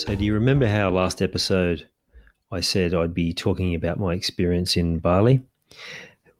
So, do you remember how last episode I said I'd be talking about my experience in Bali?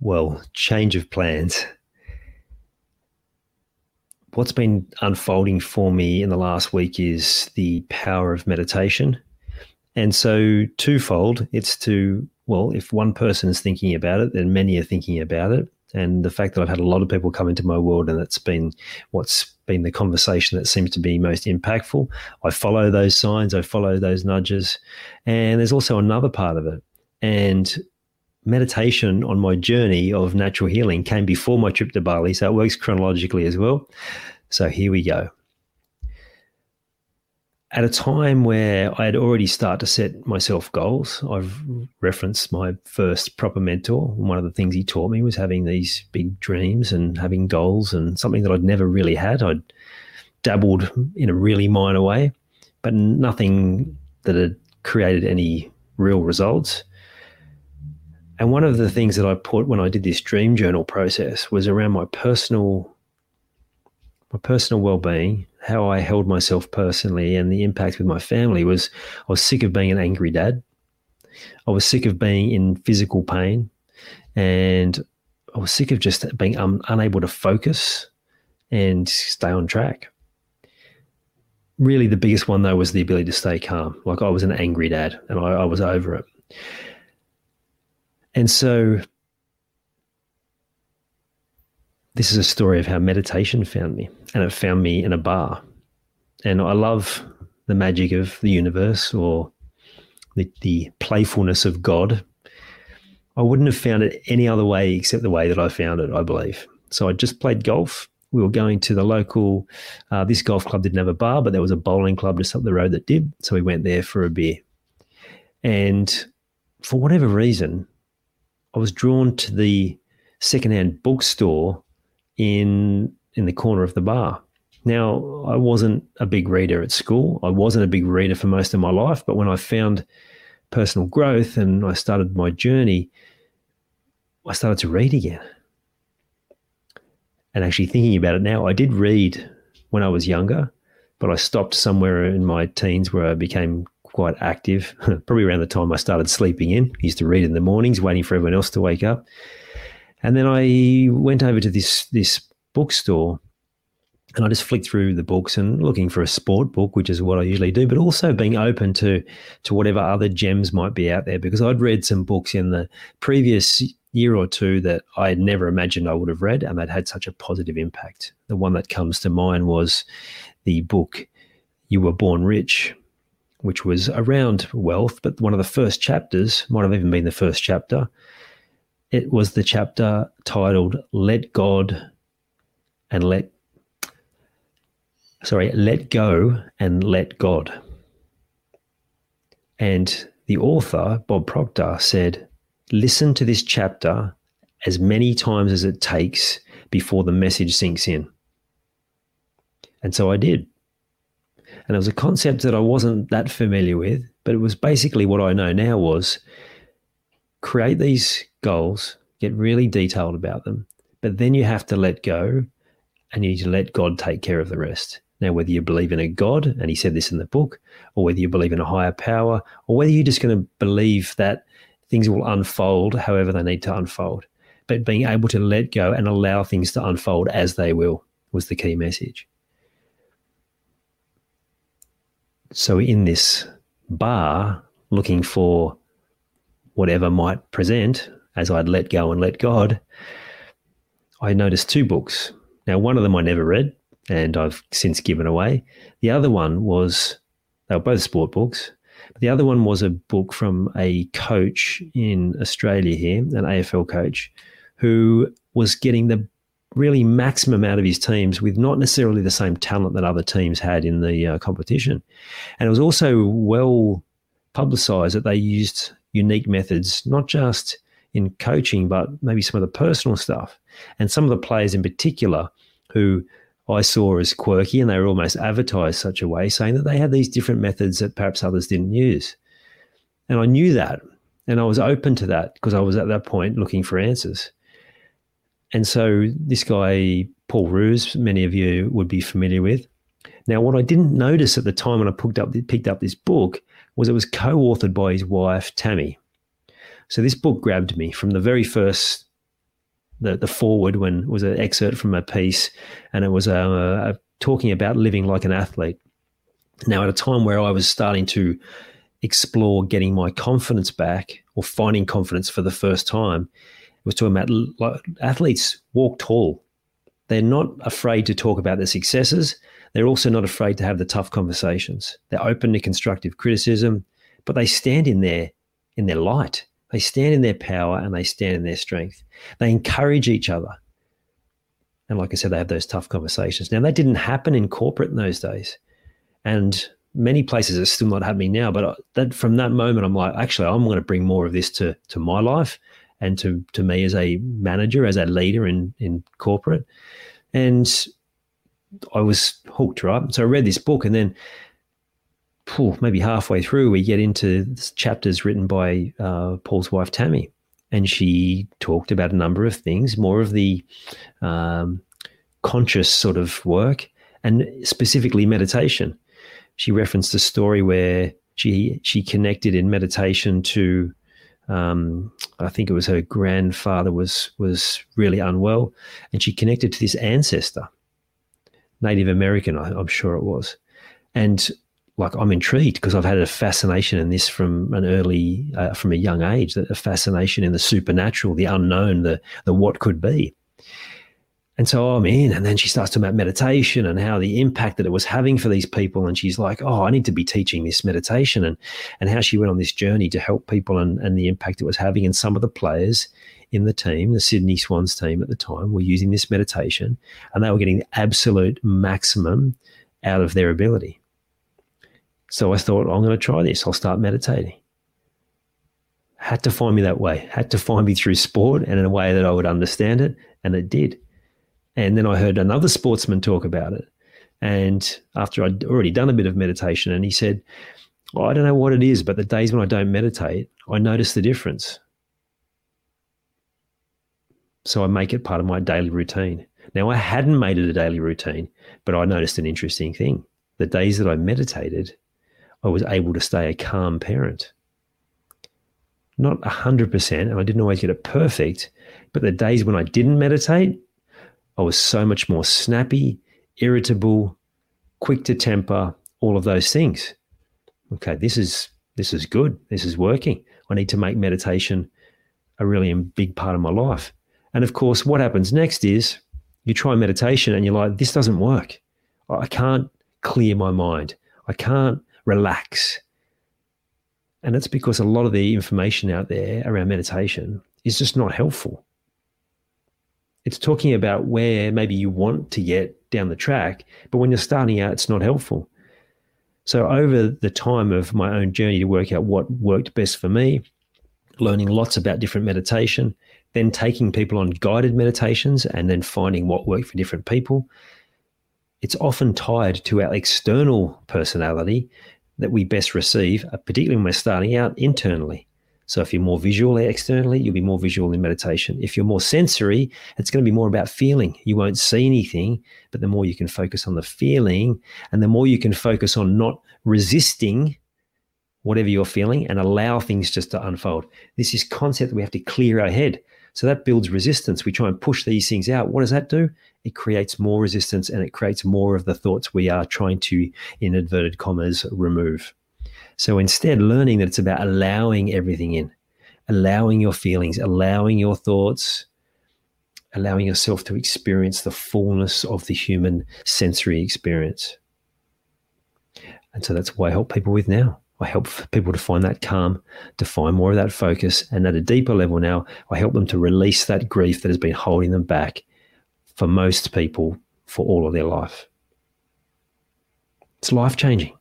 Well, change of plans. What's been unfolding for me in the last week is the power of meditation. And so, twofold it's to, well, if one person is thinking about it, then many are thinking about it. And the fact that I've had a lot of people come into my world and it's been what's been the conversation that seems to be most impactful. I follow those signs, I follow those nudges. And there's also another part of it. And meditation on my journey of natural healing came before my trip to Bali. So it works chronologically as well. So here we go. At a time where I had already started to set myself goals, I've referenced my first proper mentor. One of the things he taught me was having these big dreams and having goals, and something that I'd never really had. I'd dabbled in a really minor way, but nothing that had created any real results. And one of the things that I put when I did this dream journal process was around my personal my personal well-being, how I held myself personally and the impact with my family was I was sick of being an angry dad. I was sick of being in physical pain and I was sick of just being um, unable to focus and stay on track. Really, the biggest one though was the ability to stay calm. Like I was an angry dad and I, I was over it. And so this is a story of how meditation found me, and it found me in a bar. And I love the magic of the universe or the, the playfulness of God. I wouldn't have found it any other way except the way that I found it, I believe. So I just played golf. We were going to the local, uh, this golf club didn't have a bar, but there was a bowling club just up the road that did. So we went there for a beer. And for whatever reason, I was drawn to the secondhand bookstore in in the corner of the bar. Now, I wasn't a big reader at school. I wasn't a big reader for most of my life, but when I found personal growth and I started my journey, I started to read again. And actually thinking about it now, I did read when I was younger, but I stopped somewhere in my teens where I became quite active, probably around the time I started sleeping in. I used to read in the mornings, waiting for everyone else to wake up. And then I went over to this this bookstore and I just flicked through the books and looking for a sport book, which is what I usually do, but also being open to to whatever other gems might be out there because I'd read some books in the previous year or two that I had never imagined I would have read and that had such a positive impact. The one that comes to mind was the book You Were Born Rich, which was around wealth, but one of the first chapters might have even been the first chapter it was the chapter titled Let God and Let sorry, Let Go and Let God. And the author, Bob Proctor, said, Listen to this chapter as many times as it takes before the message sinks in. And so I did. And it was a concept that I wasn't that familiar with, but it was basically what I know now was create these goals, get really detailed about them, but then you have to let go and you need to let God take care of the rest. Now, whether you believe in a God, and he said this in the book, or whether you believe in a higher power, or whether you're just going to believe that things will unfold however they need to unfold, but being able to let go and allow things to unfold as they will was the key message. So, in this bar, looking for whatever might present as I'd let go and let God, I noticed two books. Now, one of them I never read and I've since given away. The other one was, they were both sport books. The other one was a book from a coach in Australia here, an AFL coach, who was getting the really maximum out of his teams with not necessarily the same talent that other teams had in the uh, competition. And it was also well publicized that they used unique methods, not just in coaching, but maybe some of the personal stuff. And some of the players in particular who I saw as quirky and they were almost advertised such a way, saying that they had these different methods that perhaps others didn't use. And I knew that. And I was open to that because I was at that point looking for answers. And so this guy, Paul Roos, many of you would be familiar with. Now, what I didn't notice at the time when I picked up, picked up this book was it was co authored by his wife, Tammy. So this book grabbed me from the very first, the, the forward when was an excerpt from a piece, and it was a, a, talking about living like an athlete. Now, at a time where I was starting to explore getting my confidence back or finding confidence for the first time, it was talking about athletes walk tall. They're not afraid to talk about their successes. They're also not afraid to have the tough conversations. They're open to constructive criticism, but they stand in their in their light. They stand in their power and they stand in their strength. They encourage each other. And like I said, they have those tough conversations. Now, that didn't happen in corporate in those days. And many places are still not happening now. But uh, that from that moment, I'm like, actually, I'm going to bring more of this to, to my life and to, to me as a manager, as a leader in, in corporate. And I was hooked, right? So I read this book and then maybe halfway through, we get into chapters written by uh, Paul's wife, Tammy. And she talked about a number of things, more of the um, conscious sort of work, and specifically meditation. She referenced a story where she she connected in meditation to, um, I think it was her grandfather was was really unwell, and she connected to this ancestor, Native American, I, I'm sure it was, and like I'm intrigued because I've had a fascination in this from an early, uh, from a young age, a fascination in the supernatural, the unknown, the the what could be. And so I'm in, and then she starts talking about meditation and how the impact that it was having for these people. And she's like, "Oh, I need to be teaching this meditation," and and how she went on this journey to help people and and the impact it was having. And some of the players in the team, the Sydney Swans team at the time, were using this meditation, and they were getting the absolute maximum out of their ability. So I thought, I'm going to try this. I'll start meditating. Had to find me that way, had to find me through sport and in a way that I would understand it. And it did. And then I heard another sportsman talk about it. And after I'd already done a bit of meditation, and he said, well, I don't know what it is, but the days when I don't meditate, I notice the difference. So I make it part of my daily routine. Now, I hadn't made it a daily routine, but I noticed an interesting thing. The days that I meditated, I was able to stay a calm parent. Not 100%, and I didn't always get it perfect, but the days when I didn't meditate, I was so much more snappy, irritable, quick to temper, all of those things. Okay, this is this is good. This is working. I need to make meditation a really big part of my life. And of course, what happens next is you try meditation and you're like, this doesn't work. I can't clear my mind. I can't relax. And that's because a lot of the information out there around meditation is just not helpful. It's talking about where maybe you want to get down the track, but when you're starting out, it's not helpful. So, over the time of my own journey to work out what worked best for me, learning lots about different meditation, then taking people on guided meditations and then finding what worked for different people, it's often tied to our external personality that we best receive, uh, particularly when we're starting out internally. So if you're more visual externally, you'll be more visual in meditation. If you're more sensory, it's going to be more about feeling. You won't see anything, but the more you can focus on the feeling and the more you can focus on not resisting whatever you're feeling and allow things just to unfold. This is concept that we have to clear our head. So that builds resistance. We try and push these things out. What does that do? It creates more resistance and it creates more of the thoughts we are trying to, in inverted commas, remove. So instead, learning that it's about allowing everything in, allowing your feelings, allowing your thoughts, allowing yourself to experience the fullness of the human sensory experience. And so that's what I help people with now. I help people to find that calm, to find more of that focus. And at a deeper level now, I help them to release that grief that has been holding them back for most people for all of their life. It's life changing.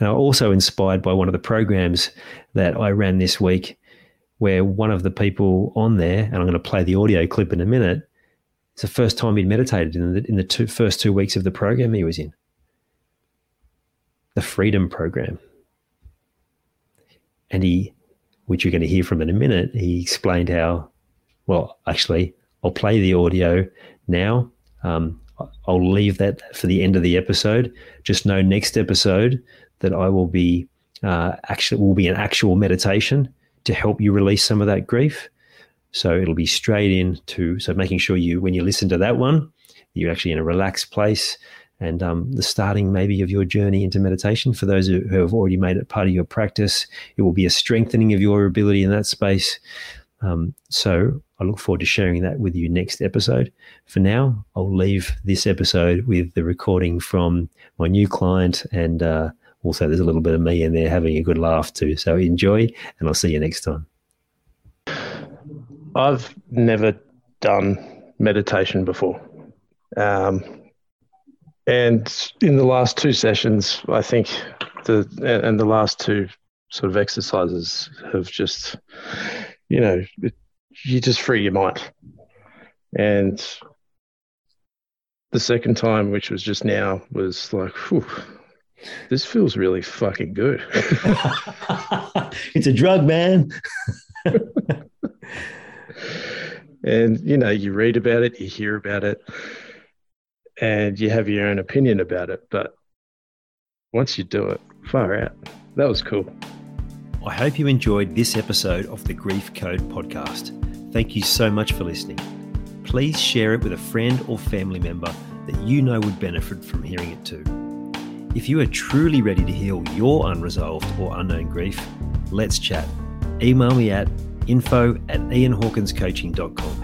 And I'm also inspired by one of the programs that I ran this week, where one of the people on there, and I'm going to play the audio clip in a minute, it's the first time he'd meditated in the, in the two, first two weeks of the program he was in. The Freedom Program and he, which you're going to hear from in a minute, he explained how. Well, actually, I'll play the audio now. Um, I'll leave that for the end of the episode. Just know next episode that I will be uh, actually will be an actual meditation to help you release some of that grief. So it'll be straight into so making sure you when you listen to that one, you're actually in a relaxed place and um, the starting maybe of your journey into meditation. For those who, have already made it part of your practice, it will be a strengthening of your ability in that space. Um, so I look forward to sharing that with you next episode. For now, I'll leave this episode with the recording from my new client, and uh, also there's a little bit of me in there having a good laugh too. So enjoy, and I'll see you next time. I've never done meditation before. Um, and in the last two sessions, I think the and the last two sort of exercises have just, you know, it, you just free your mind. And the second time, which was just now, was like, whew, this feels really fucking good. it's a drug, man. and you know, you read about it, you hear about it and you have your own opinion about it. But once you do it, far out. That was cool. I hope you enjoyed this episode of the Grief Code podcast. Thank you so much for listening. Please share it with a friend or family member that you know would benefit from hearing it too. If you are truly ready to heal your unresolved or unknown grief, let's chat. Email me at info at ianhawkinscoaching.com.